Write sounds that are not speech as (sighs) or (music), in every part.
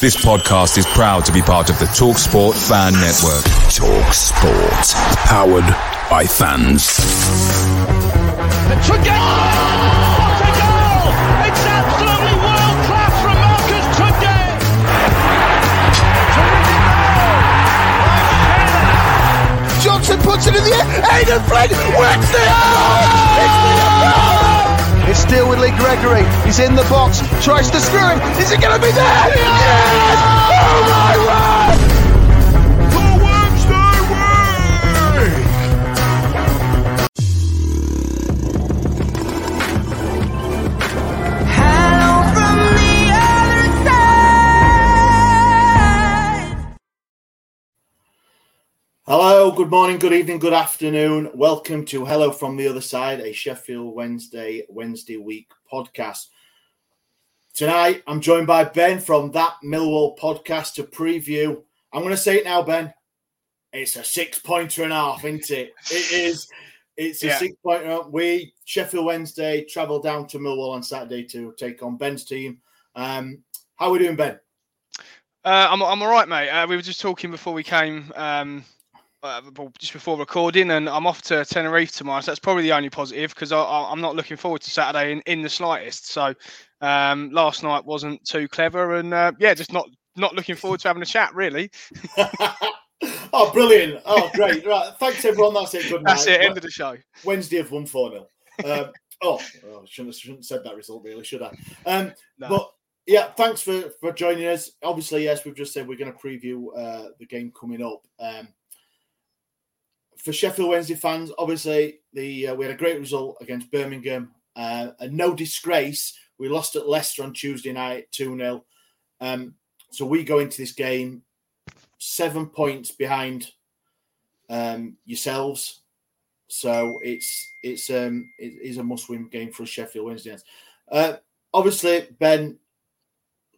This podcast is proud to be part of the TalkSport Fan Network. TalkSport, powered by fans. To goal! To goal! It's absolutely world class from Marcus Tunde! Johnson puts it in the air. Aidan Flynn whacks the It's still with Lee Gregory. He's in the box. Tries to screw him. Is it going to be there? Yes! Oh my word! Hello, good morning, good evening, good afternoon. Welcome to Hello from the Other Side, a Sheffield Wednesday, Wednesday week podcast. Tonight, I'm joined by Ben from that Millwall podcast to preview. I'm going to say it now, Ben. It's a six pointer and a half, isn't it? It is. It's a Yeah. six pointer. We, Sheffield Wednesday, travel down to Millwall on Saturday to take on Ben's team. Um, how are we doing, Ben? Uh, I'm I'm all right, mate. Uh, we were just talking before we came, um, uh, just before recording, and I'm off to Tenerife tomorrow. So that's probably the only positive because I, I, I'm not looking forward to Saturday in, in the slightest. So um, last night wasn't too clever, and uh, yeah, just not not looking forward to having a chat really. (laughs) (laughs) oh, brilliant. Oh, great. (laughs) Right. Thanks, everyone. That's it. Good night. That's it. End of the show. Wednesday have won 4 0. Um, oh, oh, I shouldn't, shouldn't have said that result, really, should I? Um, No. But yeah, thanks for, for joining us. Obviously, yes, we've just said we're going to preview uh, the game coming up. Um, for Sheffield Wednesday fans, obviously, the uh, we had a great result against Birmingham. Uh, and no disgrace. We lost at Leicester on Tuesday night, 2 0. Um, so we go into this game seven points behind um, yourselves. So it's it's um it is a must-win game for Sheffield Wednesday. Uh, obviously, Ben,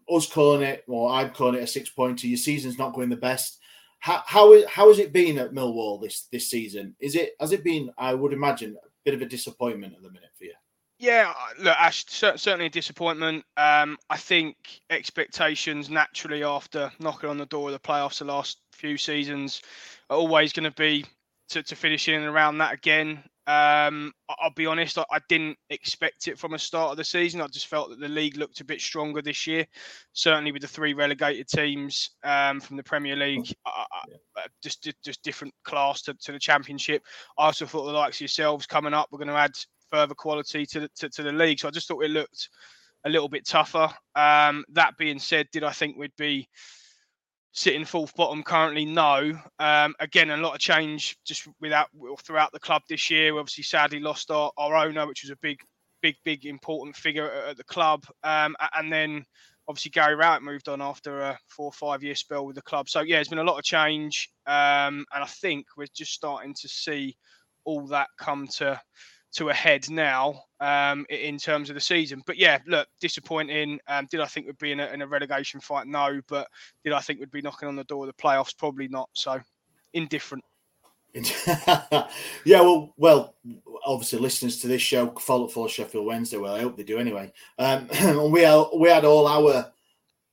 us calling it, well, I'm calling it a six-pointer. Your season's not going the best. How how how has it been at Millwall this this season? Is it has it been? I would imagine a bit of a disappointment at the minute for you. Yeah, uh, look, Ash, cer- certainly a disappointment. Um, I think expectations naturally after knocking on the door of the playoffs the last few seasons are always going to be to, to finish in and around that again. Um, I'll be honest, I, I didn't expect it from the start of the season. I just felt that the league looked a bit stronger this year, certainly with the three relegated teams um, from the Premier League. Uh, uh, just, just just different class to, to the Championship. I also thought the likes of yourselves coming up were going to add further quality to the, to, to the league. So I just thought it looked a little bit tougher. Um, that being said, did I think we'd be sitting fourth bottom currently? No. Um, again, a lot of change just without throughout the club this year. We obviously, sadly, lost our, our owner, which was a big, big, big important figure at, at the club. Um, and then obviously Gary Rowett moved on after a four or five year spell with the club. So yeah, there's been a lot of change, um, and I think we're just starting to see all that come to to a head now um, in terms of the season. But yeah, look, disappointing. Um, did I think we'd be in a, in a relegation fight? No. But did I think we'd be knocking on the door of the playoffs? Probably not. So indifferent. (laughs) yeah, well, well, obviously, listeners to this show follow for Sheffield Wednesday. Well, I hope they do anyway. Um, (clears throat) we are, we had all our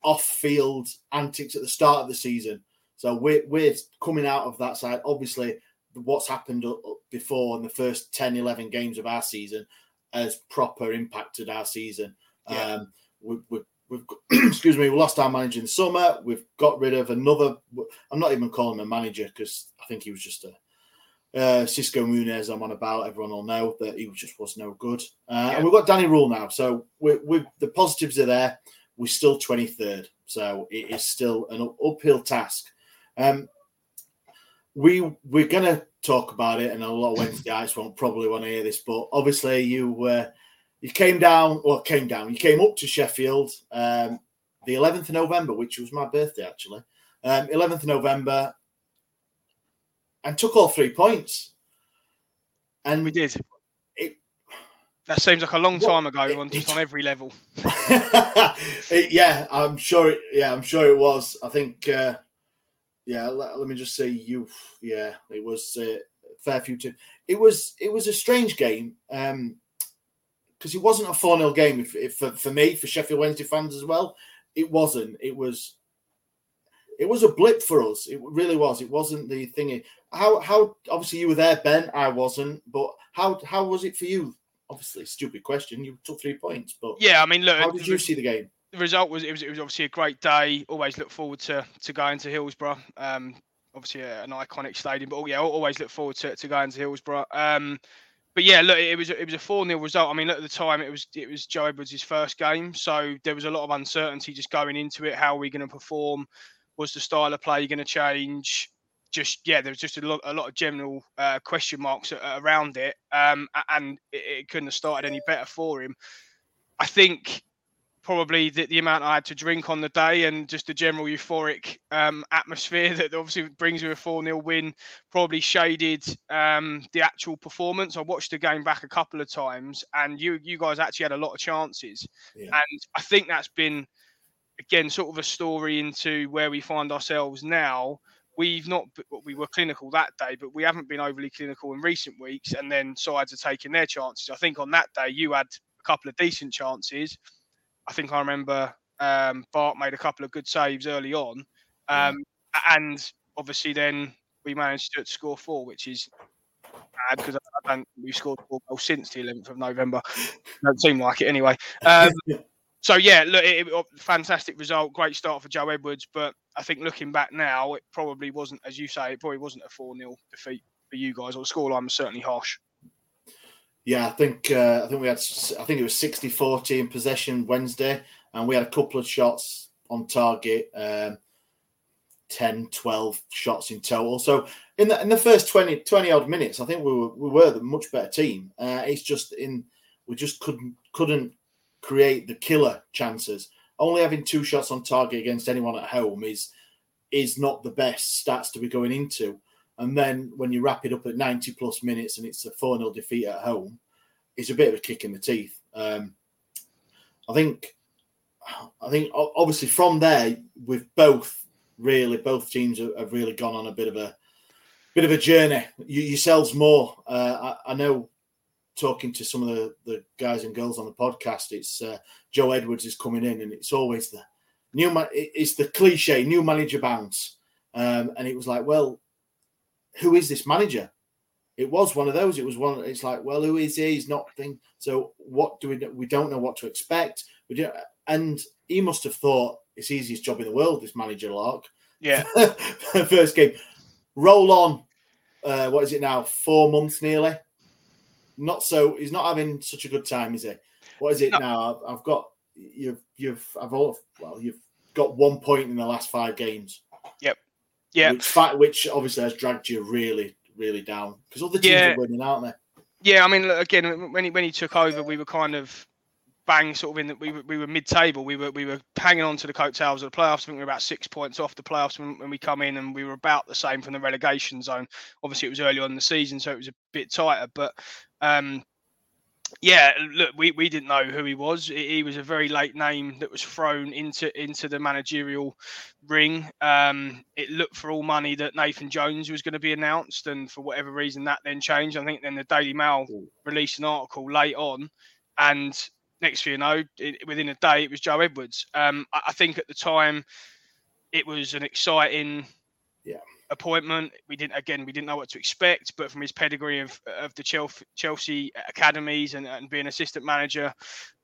off-field antics at the start of the season, so we're we're coming out of that side. Obviously, what's happened before in the first 10, 11 games of our season has proper impacted our season. Yeah. Um, we, we, we've got, (clears throat) excuse me, we lost our manager in the summer. We've got rid of another. I'm not even calling him a manager because I think he was just a uh, Xisco Muñoz, I'm on about. Everyone will know that he just was no good. Uh, yeah. And we've got Danny Röhl now. So we're, we the positives are there. We're still 23rd. So it is still an uphill task. Um, we, we're to talk about it, and a lot of Wednesday (laughs) guys won't probably want to hear this, but obviously you uh, you came down, well, came down, you came up to Sheffield um, the 11th of November, which was my birthday actually. Um, 11th of November, and took all three points. And we did. It, that seems like a long time ago it, on just it, on every level. (laughs) yeah, I'm sure. It, yeah, I'm sure it was. I think. Uh, yeah, let, let, me just say, you. Yeah, it was uh, fair few. To, it was. It was a strange game. Um, because it wasn't a 4 0 game if, if, for, for me, for Sheffield Wednesday fans as well. It wasn't. It was it was a blip for us. It really was. It wasn't the thing. How how obviously you were there, Ben. I wasn't, but how how was it for you? Obviously, stupid question. You took three points, but yeah, I mean, look. How did you see the game? The result was it was it was obviously a great day. Always look forward to to going to Hillsborough. Um, obviously an iconic stadium, but oh, yeah, always look forward to, to going to Hillsborough. Um, but yeah, look, it was it was a four 0 result. I mean, at the time, it was it was Joe Edwards' first game, so there was a lot of uncertainty just going into it. How are we going to perform? Was the style of play going to change? Just yeah, there was just a lot, a lot of general uh, question marks around it, um, and it, it couldn't have started any better for him. I think probably the, the amount I had to drink on the day and just the general euphoric um, atmosphere (laughs) that obviously brings you a 4 0 win probably shaded um, the actual performance. I watched the game back a couple of times and you you guys actually had a lot of chances. Yeah. And I think that's been, again, sort of a story into where we find ourselves now. We've not, we were clinical that day, but we haven't been overly clinical in recent weeks. And then sides are taking their chances. I think on that day, you had a couple of decent chances I think I remember um, Bart made a couple of good saves early on, um, yeah. and obviously then we managed to score four, which is bad because I don't we've scored four goals since the 11th of November. don't seem like it anyway. Um, (laughs) so yeah, look, it, it, fantastic result, great start for Joe Edwards, but I think looking back now, it probably wasn't, as you say, it probably wasn't a four 0 defeat for you guys, or the scoreline was certainly harsh. Yeah, I think uh, I think we had I think it was 60-40 in possession Wednesday, and we had a couple of shots on target, um, 10, 12 shots in total. So in the in the first 20, 20 odd minutes, I think we were we were the much better team. Uh, it's just in we just couldn't couldn't create the killer chances. Only having two shots on target against anyone at home is is not the best stats to be going into. And then when you wrap it up at 90 plus minutes and it's a 4 0 defeat at home, it's a bit of a kick in the teeth. Um, I think, I think obviously from there, we've both really, both teams have really gone on a bit of a bit of a journey. You, yourselves more. Uh, I, I, know talking to some of the, the guys and girls on the podcast, it's uh, Joe Edwards is coming in, and it's always the new man. It's the cliche new manager bounce, um, and it was like, well, who is this manager? It was one of those. It was one. It's like, well, who is he? He's not thing. So what do we? We don't know what to expect. We do, and he must have thought it's the easiest job in the world. This manager Lark. Yeah. (laughs) First game, roll on. Uh, what is it now? Four months nearly. Not so. He's not having such a good time, is he? What is it no. now? I've, I've got you've you've I've all well you've got one point in the last five games. Yeah. Which, which obviously has dragged you really, really down because other teams yeah. are winning, aren't they? Yeah, I mean, again, when he when he took over, we were kind of bang sort of in that we were, we were mid-table. We were we were hanging on to the coattails of the playoffs. I think we were about six points off the playoffs when, when we come in, and we were about the same from the relegation zone. Obviously, it was early on in the season, so it was a bit tighter. But um, Yeah, look, we, we didn't know who he was. He was a very late name that was thrown into into the managerial ring. Um, it looked for all money that Nathan Jones was going to be announced, and for whatever reason that then changed. I think then the Daily Mail released an article late on, and next thing you know, it, within a day it was Joe Edwards. Um, I, I think at the time it was an exciting yeah appointment. We didn't again we didn't know what to expect, but from his pedigree of of the Chelsea, academies and, and being assistant manager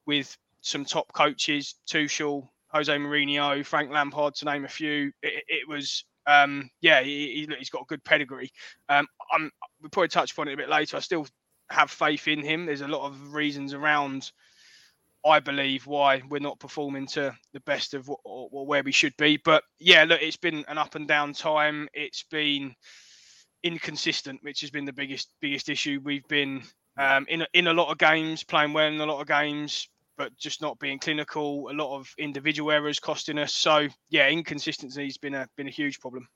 with some top coaches, Tuchel, Jose Mourinho, Frank Lampard, to name a few, it, it was um, yeah he, has got a good pedigree. Um, I'm we'll probably touch upon it a bit later. I still have faith in him. There's a lot of reasons around I believe, why we're not performing to the best of or where we should be. But yeah, look, it's been an up and down time. It's been inconsistent, which has been the biggest biggest issue. We've been um, in a, in a lot of games, playing well in a lot of games, but just not being clinical. A lot of individual errors costing us. So yeah, inconsistency has been a been a huge problem.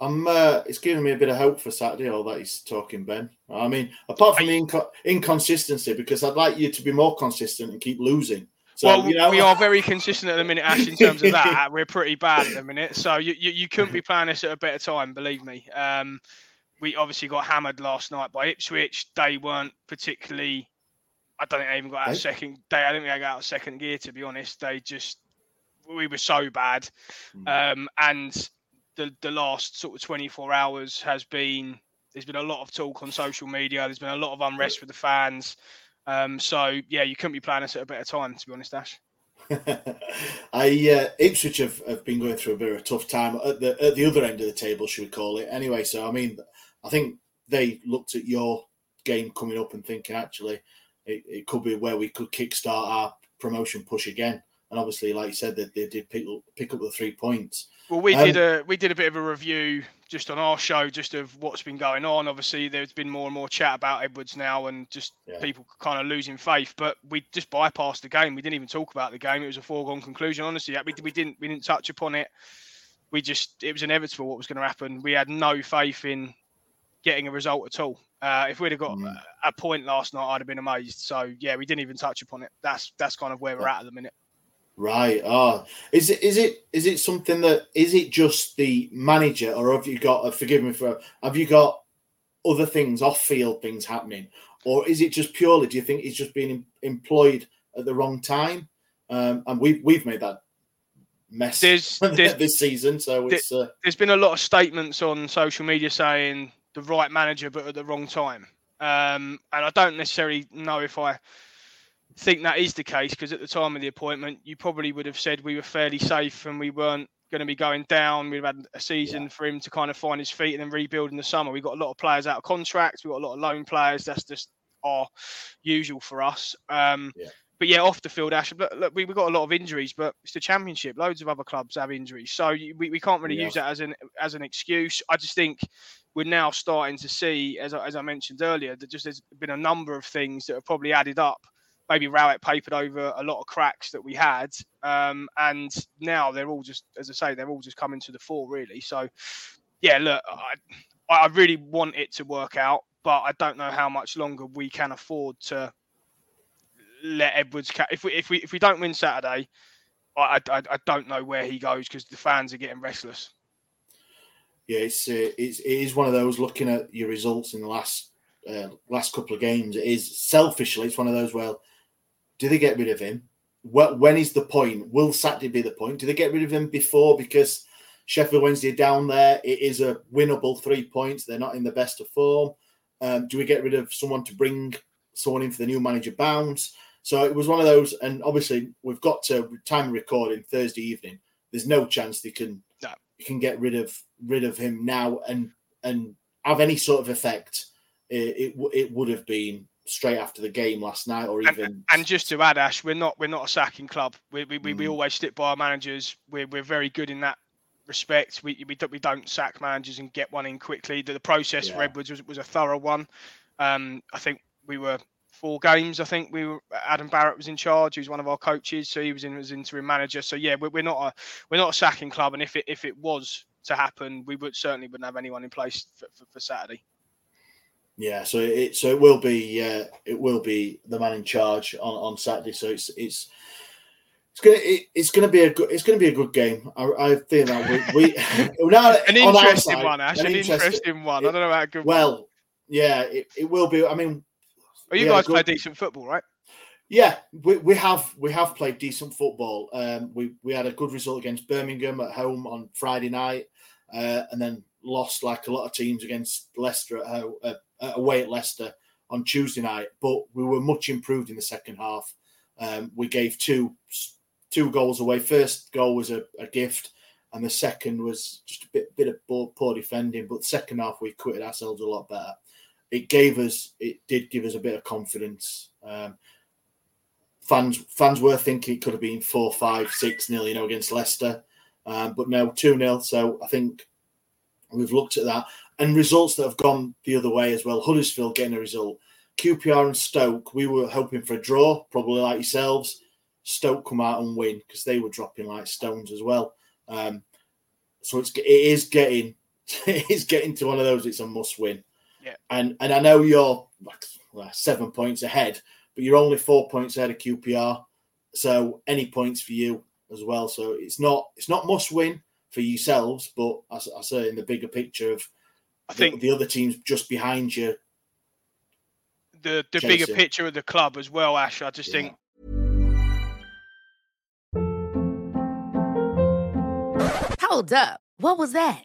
I'm. Uh, it's giving me a bit of hope for Saturday. All that he's talking, Ben. I mean, apart from the inco- inconsistency, because I'd like you to be more consistent and keep losing. So, well, you know, we are (laughs) very consistent at the minute, Ash. In terms of that, (laughs) we're pretty bad at the minute. So you, you, you couldn't be playing this at a better time, believe me. Um, we obviously got hammered last night by Ipswich. They weren't particularly. I don't think they even got out of second. They I think they got out of second gear. To be honest, they just we were so bad, hmm. um, and the the last sort of 24 hours has been there's been a lot of talk on social media. There's been a lot of unrest with the fans. Um, so yeah, you couldn't be planning this at a better time, to be honest, Ash. (laughs) I uh, Ipswich have, have been going through a bit of a tough time at the at the other end of the table, should we call it? Anyway, so I mean, I think they looked at your game coming up and thinking actually it, it could be where we could kickstart our promotion push again. And obviously, like you said, that they, they did pick pick up the three points. Well, we um, did a we did a bit of a review just on our show, just of what's been going on. Obviously, there's been more and more chat about Edwards now, and just yeah. people kind of losing faith. But we just bypassed the game. We didn't even talk about the game. It was a foregone conclusion. Honestly, we, we didn't we didn't touch upon it. We just it was inevitable what was going to happen. We had no faith in getting a result at all. Uh, if we'd have got mm. a point last night, I'd have been amazed. So yeah, we didn't even touch upon it. That's that's kind of where we're at at the minute. Right. Ah, is it is it is it something that is it just the manager, or have you got? Uh, forgive me for. Have you got other things off field things happening, or is it just purely? Do you think he's just being employed at the wrong time? Um, and we've we've made that mess there's, (laughs) there's, this season. So it's uh... there's been a lot of statements on social media saying the right manager, but at the wrong time. Um, and I don't necessarily know if I think that is the case because at the time of the appointment, you probably would have said we were fairly safe and we weren't going to be going down. We've had a season yeah. for him to kind of find his feet and then rebuild in the summer. We've got a lot of players out of contracts. We've got a lot of loan players. That's just our usual for us. Um, yeah. But yeah, off the field, Ash. Look, look, we, have got a lot of injuries, but it's the championship. Loads of other clubs have injuries, so we, we can't really yeah. use that as an as an excuse. I just think we're now starting to see, as I, as I mentioned earlier, that just there's been a number of things that have probably added up maybe Rowett papered over a lot of cracks that we had. Um, and now they're all just, as I say, they're all just coming to the fore, really. So, yeah, look, I, I really want it to work out, but I don't know how much longer we can afford to let Edwards. Ca- if we if we if we don't win Saturday, I I, I don't know where he goes because the fans are getting restless. Yeah, it's, uh, it's it is one of those looking at your results in the last uh, last couple of games. It is selfishly, it's one of those. Well, do they get rid of him? When is the point? Will Saturday be the point? Do they get rid of him before? Because Sheffield Wednesday down there, it is a winnable three points. They're not in the best of form. Um, do we get rid of someone to bring someone in for the new manager bounce? So it was one of those, and obviously we've got to time recording Thursday evening. There's no chance they can no. can get rid of rid of him now and and have any sort of effect. It, it, it would have been straight after the game last night, or even. And, and just to add, Ash, we're not we're not a sacking club. We we, mm. we always stick by our managers. We're we're very good in that respect. We we don't, we don't sack managers and get one in quickly. The, the process yeah. for Edwards was, was a thorough one. Um, I think we were four games. I think we were Adam Barrett was in charge. He was one of our coaches, so he was in as interim manager. So yeah, we're, we're not a we're not a sacking club. And if it if it was to happen, we would certainly wouldn't have anyone in place for, for, for Saturday. Yeah, so it so it will be uh, it will be the man in charge on, on Saturday. So it's it's it's gonna it, it's gonna be a good it's gonna be a good game. I, I think that we, we (laughs) now An on interesting side, one, Ash. An interesting one. I don't know how good. Well, yeah, it, it will be. I mean, Oh, you guys play good- decent football, right? Yeah, we, we have we have played decent football. Um, we we had a good result against Birmingham at home on Friday night, uh, and then lost like a lot of teams against Leicester at home, uh, away at Leicester on Tuesday night. But we were much improved in the second half. Um, we gave two two goals away. First goal was a, a gift, and the second was just a bit bit of poor, poor defending. But second half we quitted ourselves a lot better. It gave us it did give us a bit of confidence. Um, fans fans were thinking it could have been four, five, six nil, you know, against Leicester, um, but no two 0 So I think we've looked at that and results that have gone the other way as well. Huddersfield getting a result, QPR and Stoke. We were hoping for a draw, probably like yourselves. Stoke come out and win because they were dropping like stones as well. Um, so it's it is getting (laughs) it is getting to one of those. It's a must win. Yeah. And and I know you're like seven points ahead, but you're only four points ahead of QPR. So any points for you as well. So it's not it's not must win for yourselves, but i say in the bigger picture of I the, think the other teams just behind you. the the bigger picture of the club as well, Ash. I just think Hold up. What was that?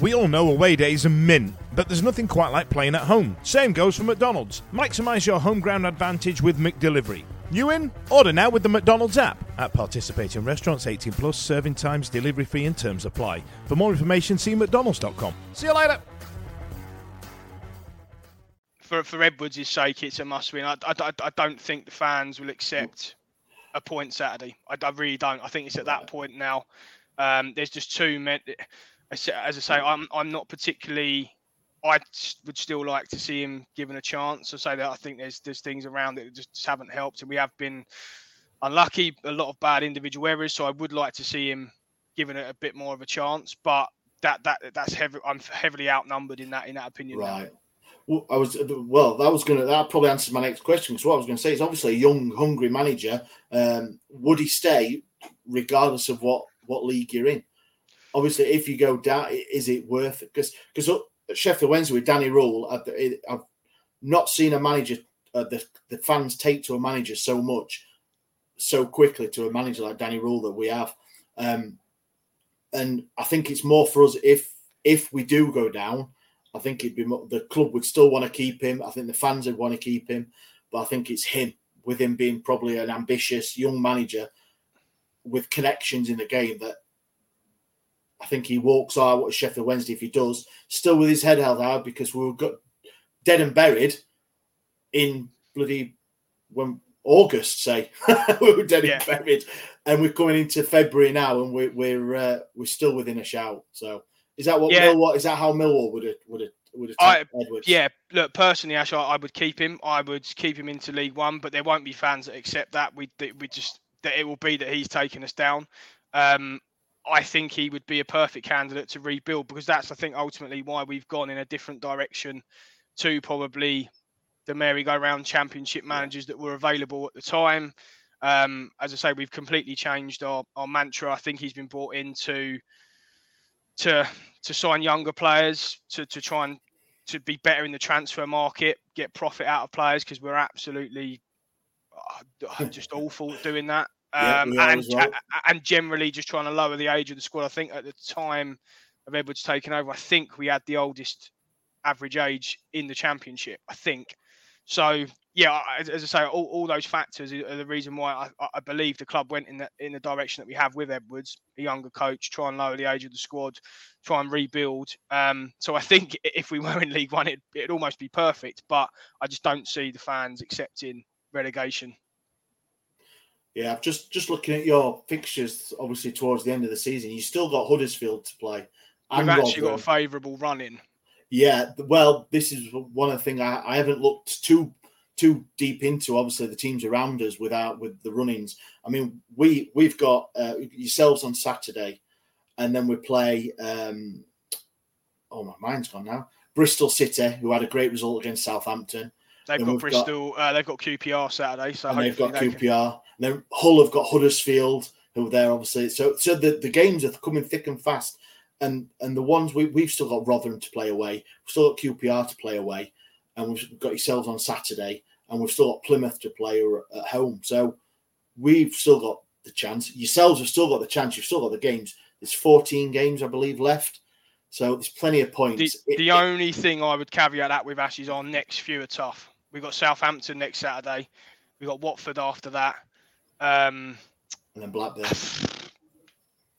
We all know away days are mint, but there's nothing quite like playing at home. Same goes for McDonald's. Maximise your home ground advantage with McDelivery. You in? Order now with the McDonald's app. At participating restaurants, 18 plus, serving times, delivery fee, and terms apply. For more information, see McDonald's.com. See you later. for for Edwards' sake, it's a must win. I, I, I don't think the fans will accept a point Saturday. I, I really don't. I think it's at that point now. Um, there's just too many. As I say, I'm I'm not particularly. I would still like to see him given a chance. I say that I think there's there's things around that just, just haven't helped, and we have been unlucky. A lot of bad individual errors, so I would like to see him given a bit more of a chance. But that that that's heavy. I'm heavily outnumbered in that in that opinion. now. Right. Well, I was well. That was gonna. That probably answers my next question. Because what I was going to say is obviously a young, hungry manager. Um, would he stay regardless of what what league you're in? Obviously, if you go down, is it worth it? Because because at Sheffield Wednesday with Danny Röhl, I've, I've not seen a manager uh, the the fans take to a manager so much so quickly to a manager like Danny Röhl that we have. Um, and I think it's more for us if if we do go down. I think it'd be the club would still want to keep him. I think the fans would want to keep him, but I think it's him with him being probably an ambitious young manager with connections in the game that I think he walks out at Sheffield Wednesday if he does, still with his head held high because we were got dead and buried in bloody when August, say (laughs) we were dead and buried, and we're coming into February now, and we're we're uh, we're still within a shout. So is that what Yeah. Millwall? Is that how Millwall would have would have would have I, Edwards? yeah, look, personally, Ash, I, I would keep him. I would keep him into League One, but there won't be fans that accept that. We we just that it will be that he's taking us down. Um, I think he would be a perfect candidate to rebuild because that's I think ultimately why we've gone in a different direction to probably the merry-go-round championship managers that were available at the time. Um, as I say, we've completely changed our, our mantra. I think he's been brought in to to to sign younger players to to try and to be better in the transfer market, get profit out of players because we're absolutely uh, just awful at doing that. Yeah, Um, are and, and generally just trying to lower the age of the squad. I think at the time of Edwards taking over, I think we had the oldest average age in the championship. I think So yeah, as, as I say, all, all those factors are the reason why I, I believe the club went in the in the direction that we have with Edwards, a younger coach, try and lower the age of the squad, try and rebuild. Um, so I think if we were in League One, it, it'd almost be perfect. But I just don't see the fans accepting relegation. Yeah, just just looking at your fixtures, obviously towards the end of the season, you still got Huddersfield to play. We've actually got a favourable run in. Yeah, well, this is one of the things I, I haven't looked too too deep into. Obviously, the teams around us without with the runnings. I mean, we we've got uh, yourselves on Saturday, and then we play. Um, oh, my mind's gone now. Bristol City, who had a great result against Southampton. They've got Bristol. uh, they've got QPR Saturday, so they've got they can- QPR. And then Hull have got Huddersfield, who are there obviously. So so the, the games are coming thick and fast. And and the ones we, we've still got Rotherham to play away, we've still got QPR to play away, and we've got yourselves on Saturday, and we've still got Plymouth to play at home. So we've still got the chance. Yourselves have still got the chance. You've still got the games. There's 14 games, I believe, left. So there's plenty of points. The, It- the only thing I would caveat that with Ash is our next few are tough. We've got Southampton next Saturday. We've got Watford after that. Um, and then Blackburn.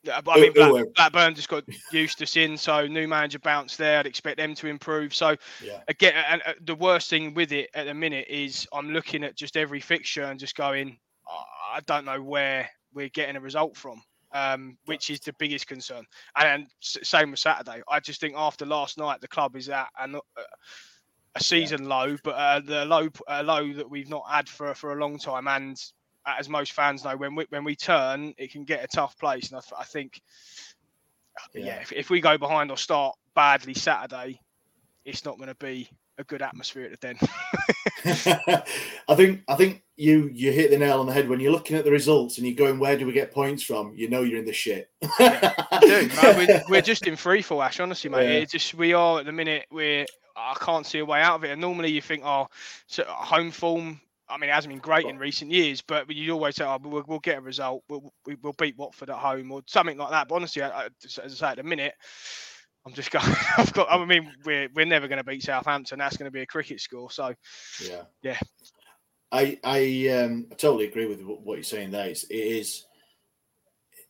yeah, but I mean, Black, Blackburn just got Eustace in, so new manager bounced there. I'd expect them to improve. So Yeah. again, and the worst thing with it at the minute is I'm looking at just every fixture and just going, "Oh, I don't know where we're getting a result from. Um, which is the biggest concern, and, same with Saturday. I just think after last night, the club is at uh, a season low, but uh, the low uh, low that we've not had for for a long time. And as most fans know, when we when we turn, it can get a tough place. And I, I think, yeah, Yeah. if, if we go behind or start badly Saturday, it's not going to be a good atmosphere at the den. (laughs) I think I think you you hit the nail on the head when you're looking at the results and you're going, where do we get points from? You know you're in the shit. Dude, (laughs) no, we're, we're just in free fall, Ash. Honestly, mate, Yeah. it's just we are at the minute. We're I can't see a way out of it. And normally you think, oh, so home form. I mean, it hasn't been great in recent years, but you always say, oh, we'll, we'll get a result. We'll, we- we'll beat Watford at home or something like that. But honestly, I, I, as I say, at the minute, I'm just going. (laughs) I've got. I mean, we're we're never going to beat Southampton. That's going to be a cricket score. So yeah. yeah, I I um I totally agree with what you're saying there. It's, it is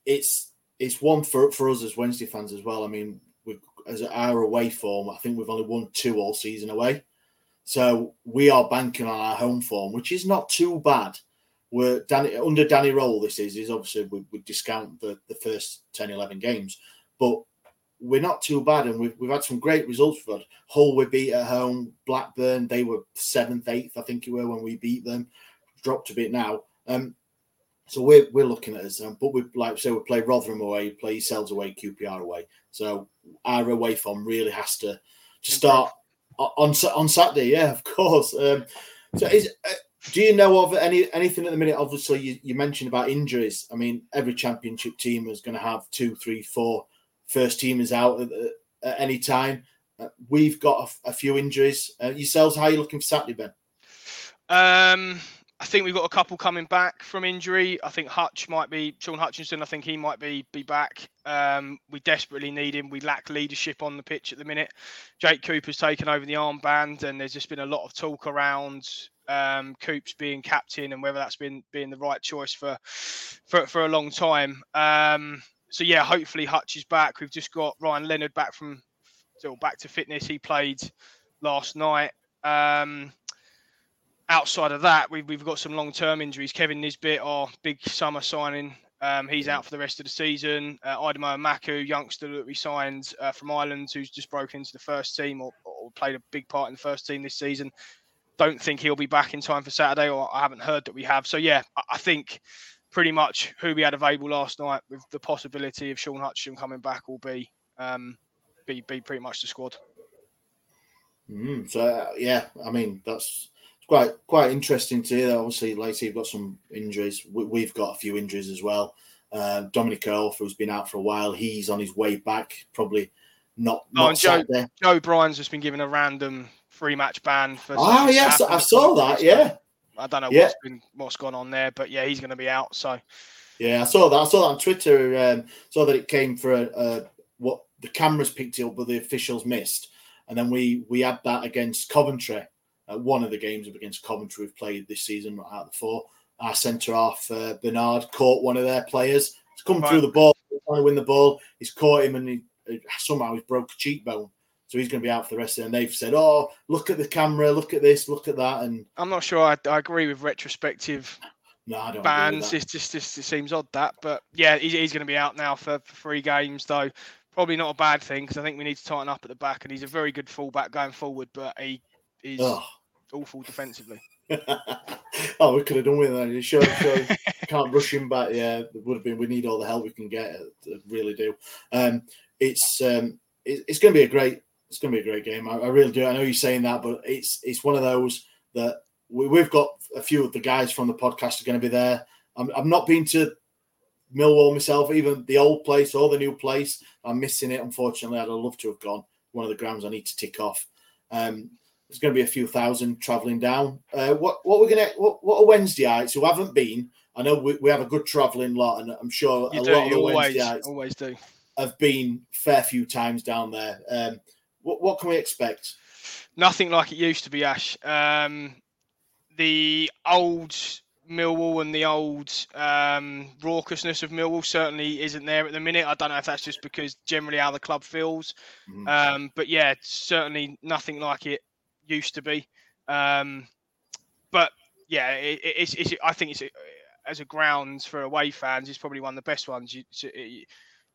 it's it's one for for us as Wednesday fans as well. I mean, we as our away form, I think we've only won two all season away. So we are banking on our home form, which is not too bad. We're Danny under Danny Röhl. This is is obviously we, we discount the, the first 10, 11 games, but we're not too bad, and we've, we've had some great results. We've had Hull we beat at home, Blackburn they were seventh, eighth, I think you were when we beat them. Dropped a bit now, um, so we're we're looking at us. Um, but we like I say we play Rotherham away, play yourselves away, QPR away. So our away form really has to to start on on Saturday. Yeah, of course. Um, so is uh, do you know of any anything at the minute? Obviously, you, you mentioned about injuries. I mean, every championship team is going to have two, three, four first teamers out at, at any time. Uh, we've got a few injuries. Uh, yourselves, how are you looking for Saturday, Ben? Um, I think we've got a couple coming back from injury. I think Hutch might be Shaun Hutchinson. I think he might be be back. Um, we desperately need him. We lack leadership on the pitch at the minute. Jake Cooper's taken over the armband, and there's just been a lot of talk around um, Coops being captain and whether that's been being the right choice for for for a long time. Um, so yeah, hopefully Hutch is back. We've just got Ryan Leonard back from still back to fitness. He played last night. Um, outside of that, we've, we've got some long term injuries. Kevin Nisbet, our big summer signing, um, he's out for the rest of the season. Uh, Aidomo Emakhu, youngster that we signed uh, from Ireland, who's just broken into the first team or, or played a big part in the first team this season. Don't think he'll be back in time for Saturday, or I haven't heard that we have. So, yeah, I, I think pretty much who we had available last night with the possibility of Shaun Hutchinson coming back will be um, be, be pretty much the squad. Mm, so uh, yeah, I mean that's quite quite interesting to hear. Obviously, say, you've got some injuries. We, we've got a few injuries as well. Uh, Dominic Earl, who's been out for a while, he's on his way back. Probably not. Oh, not Joe. Joe Bryan's just been given a random three match ban for. Oh yes, I saw that. Yeah, I don't know Yeah. what's been what's gone on there, but yeah, he's going to be out. So yeah, I saw that. I saw that on Twitter. Um, saw that it came for a, a, what the cameras picked it up, but the officials missed. And then we we had that against Coventry uh, one of the games up against Coventry we've played this season out of the four. Our centre half uh, Bernard caught one of their players. He's come through the ball, trying to win the ball. He's caught him and he, somehow he's broke a cheekbone. So he's going to be out for the rest of it. And they've said, "Oh, look at the camera, look at this, look at that." And I'm not sure I, I agree with retrospective no, I don't agree with bans. It's just, just it seems odd that, but yeah, he's, he's going to be out now for, for three games, though. Probably not a bad thing because I think we need to tighten up at the back, and he's a very good fullback going forward, but he is Oh. Awful defensively. (laughs) oh, we could have done with that. You sure, sure (laughs) can't rush him back. Yeah, it would have been. We need all the help we can get. uh, Really do. Um, it's um, it, it's going to be a great. It's going to be a great game. I, I really do. I know you're saying that, but it's it's one of those that we, we've got a few of the guys from the podcast are going to be there. I'm, I'm not been to Millwall myself, even the old place or the new place. I'm missing it. Unfortunately, I'd love to have gone. One of the grounds I need to tick off. Um, there's going to be a few thousand travelling down. Uh, what what we're gonna what, what are Wednesdayites who haven't been? I know we, we have a good travelling lot, and I'm sure You a do, lot of you the always, Wednesdayites always do. have been fair few times down there. Um, what what can we expect? Nothing like it used to be, Ash. Um, the old Millwall and the old um, raucousness of Millwall certainly isn't there at the minute. I don't know if that's just because generally how the club feels. Mhm. Um, but yeah, certainly nothing like it used to be. Um, but yeah, it, it- it's, it's, I think it's as a grounds for away fans, it's probably one of the best ones. You,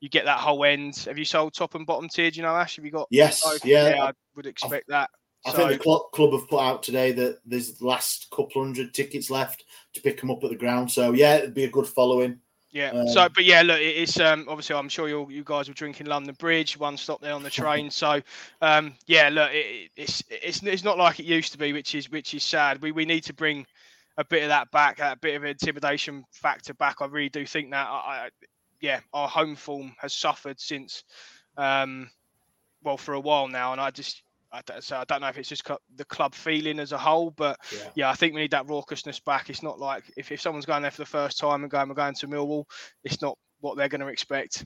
you, get that whole end. Have you sold top and bottom tier? Do you know, Ash? Have you got? Yes, both? yeah. I would expect that. I So- think the club, club have put out today that there's the last couple hundred tickets left to pick them up at the ground. So yeah, it'd be a good following. Yeah. Um, so, but yeah, look, it's um, obviously I'm sure you you guys were drinking London Bridge, one stop there on the train. So, um, yeah, look, it, it- it's it's it's not like it used to be, which is which is sad. We we need to bring a bit of that back, that bit of intimidation factor back. I really do think that. I, I yeah, our home form has suffered since, um, well, for a while now, and I just. I don't, so I don't know if it's just the club feeling as a whole, but Yeah. yeah, I think we need that raucousness back. It's not like if, if someone's going there for the first time and going, we're going to Millwall, it's not what they're going to expect.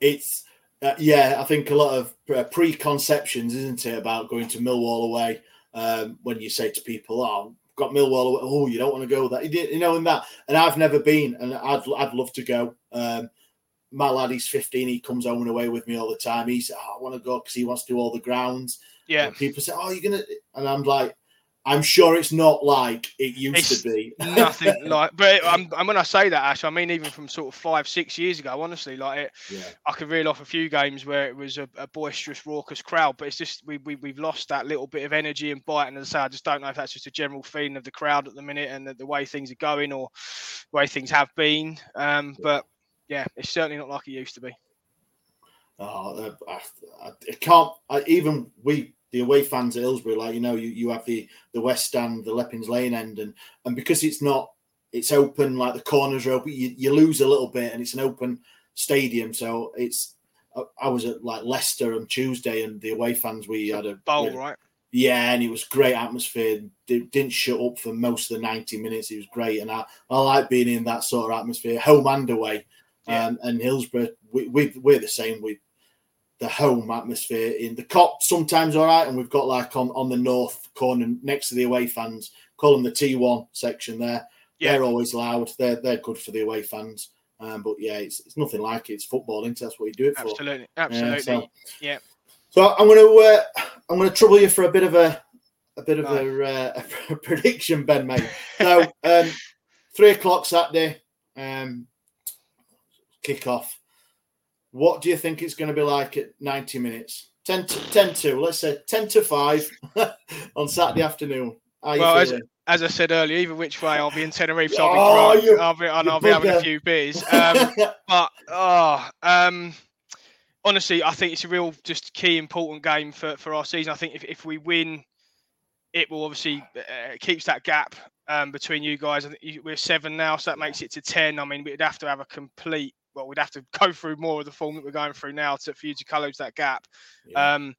It's uh, yeah, I think a lot of uh, preconceptions, isn't it, about going to Millwall away? Um, when you say to people, "Oh, I've got Millwall away," oh, you don't want to go you you know, and that. And I've never been, and I'd I'd love to go. Um, my lad, he's 15. He comes home and away with me all the time. He's, oh, I want to go because he wants to do all the grounds. Yeah, And people say, "Oh, you're gonna," and I'm like, "I'm sure it's not like it used It's to be." (laughs) nothing (laughs) like. But I'm, and when I say that, Ash, I mean even from sort of five, six years ago. Honestly, like it, yeah, I could reel off a few games where it was a, a boisterous, raucous crowd, but it's just we, we we've lost that little bit of energy and bite. And as I say, I just don't know if that's just a general feeling of the crowd at the minute and the, the way things are going or the way things have been. Um, but yeah, it's certainly not like it used to be. Oh, I, I, I can't. I, even we, the away fans at Hillsborough, like you know, you, you have the the west stand, the Leppings Lane end, and and because it's not, it's open, like the corners are open, you, you lose a little bit, and it's an open stadium, so it's. I, was at like Leicester on Tuesday, and the away fans we had a Bowl, we right? Yeah, and it was great atmosphere. Di- Didn't shut up for most of the ninety minutes. It was great, and I, I like being in that sort of atmosphere, home and away. Yeah. Um, and Hillsborough, we, we we're the same. We the home atmosphere in the Kop sometimes all right, and we've got like on on the north corner next to the away fans, call them the T one section there. Yeah. They're always loud. They're they're good for the away fans. Um, but yeah, it's, it's nothing like it. It's football, it? That's what you do it for. Absolutely, Yeah, absolutely. so- yeah. So I'm going to uh, I'm going to trouble you for a bit of a a bit of No. a, uh, (laughs) a prediction, Ben, mate. So um, three o'clock Saturday, um, kick off. What do you think it's going to be like at 90 minutes? 10 to 10 to let's say 10 to 5 (laughs) on Saturday afternoon. Well, as, as I said earlier, either which way, I'll be in Tenerife, so Oh, I'll be drunk. you- I'll be, and I'll be having a few beers. (laughs) Um, but oh, um, honestly, I think it's a real just key important game for, for our season. I think if, if we win, it will obviously uh, keeps that gap um, between you guys. I think we're seven now, so that makes it to ten. I mean, we'd have to have a complete. Well, we'd have to go through more of the form that we're going through now to for you to close that gap. Yeah. Um,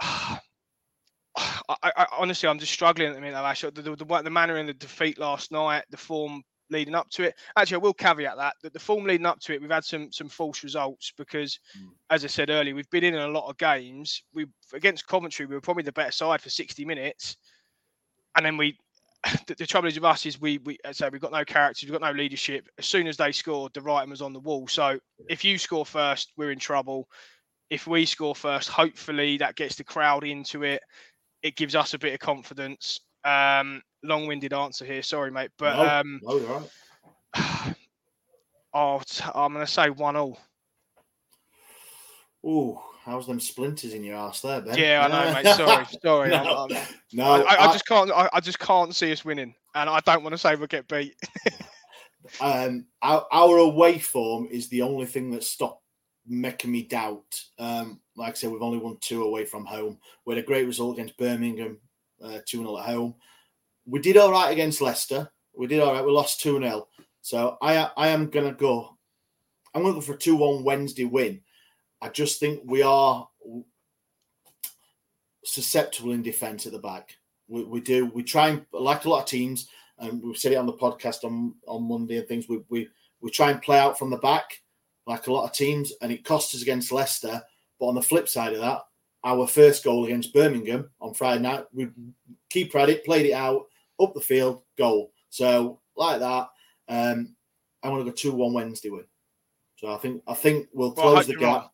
(sighs) I, I, honestly, I'm just struggling at the minute. Ash. The, the, the, the manner in the defeat last night, the form leading up to it. Actually, I will caveat that that the form leading up to it, we've had some some false results because, Mm. as I said earlier, we've been in a lot of games. We against Coventry, we were probably the better side for 60 minutes, and then we. The, the trouble is with us is we we so we've got no characters, we've got no leadership. As soon as they scored, the writing was on the wall. So if you score first, we're in trouble. If we score first, hopefully that gets the crowd into it. It gives us a bit of confidence. Um, long-winded answer here, sorry, mate, but No, um, no, right. (sighs) Oh, t- I'm going to say one all. Ooh, how's them splinters in your ass there, Ben? Yeah, I know, mate. (laughs) Sorry, sorry. no, I'm- I'm- no, I, I, I just can't. I, I just can't see us winning, and I don't want to say we'll get beat. (laughs) um, our, our away form is the only thing that stopped making me doubt. Um, like I said, we've only won two away from home. We had a great result against Birmingham, uh, 2 0 at home. We did all right against Leicester. We did all right. We lost 2 0. So I, I am going to go. I'm going to go for a 2 1 Wednesday win. I just think we are susceptible in defence at the back. We, we do. We try and, like a lot of teams, and we've said it on the podcast on, on Monday and things, we, we, we try and play out from the back like a lot of teams, and it cost us against Leicester. But on the flip side of that, our first goal against Birmingham on Friday night, we keeper had it, played it out, up the field, goal. So like that, um, I'm going to go two one Wednesday win. So I think I think we'll Well, close hope the gap.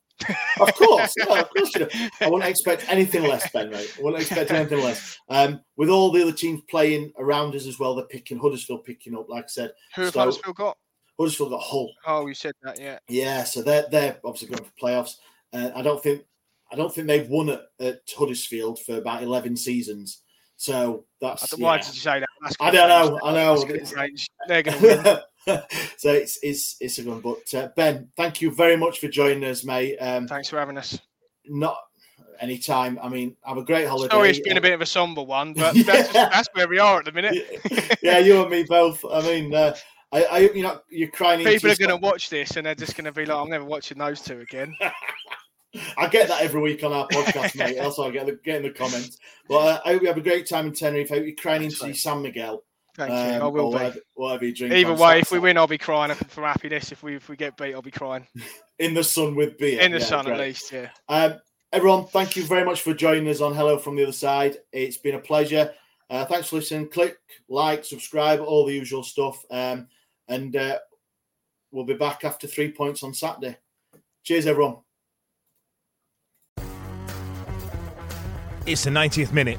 Of course, of course you do. I wouldn't expect anything less, Ben. Mate. I wouldn't expect anything less. Um, with all the other teams playing around us as well, they're picking Huddersfield picking up. Like I said, Who So- Huddersfield got? Huddersfield got Hull. Oh, you said that, yeah. Yeah, so they're they're obviously going for playoffs. Uh, I don't think I don't think they've won at, at Huddersfield for about eleven seasons. So that's Why yeah. did you say that? I don't know. I know. They're going (laughs) to win. (laughs) so it's it's it's a good. one. But uh, Ben, thank you very much for joining us, mate. Um, Thanks for having us. not any time. I mean, have a great holiday. Sorry, it's been a bit of a somber one, but (laughs) Yeah. that's, that's where we are at the minute. (laughs) yeah, you and me both. I mean, uh, I, I hope you're not you're crying. into People are going to watch this and they're just going to be like, I'm never watching those two again. I get that every week on our podcast, mate. Also, I get the, get in the comments. But uh, I hope you have a great time in Tenerife. I hope you're crying into San Miguel. Thank you. um, I will or be. Whatever, whatever you drink. Either way, if we Saturday. win, I'll be crying from happiness. If we if we get beat, I'll be crying. (laughs) in the sun with beer. In the Yeah, sun, at least, yeah. Um, everyone, thank you very much for joining us on Hello from the Other Side. It's been a pleasure. Uh, thanks for listening. Click, like, subscribe, all the usual stuff. Um, and uh, we'll be back after three points on Saturday. Cheers, everyone. It's the 90th minute.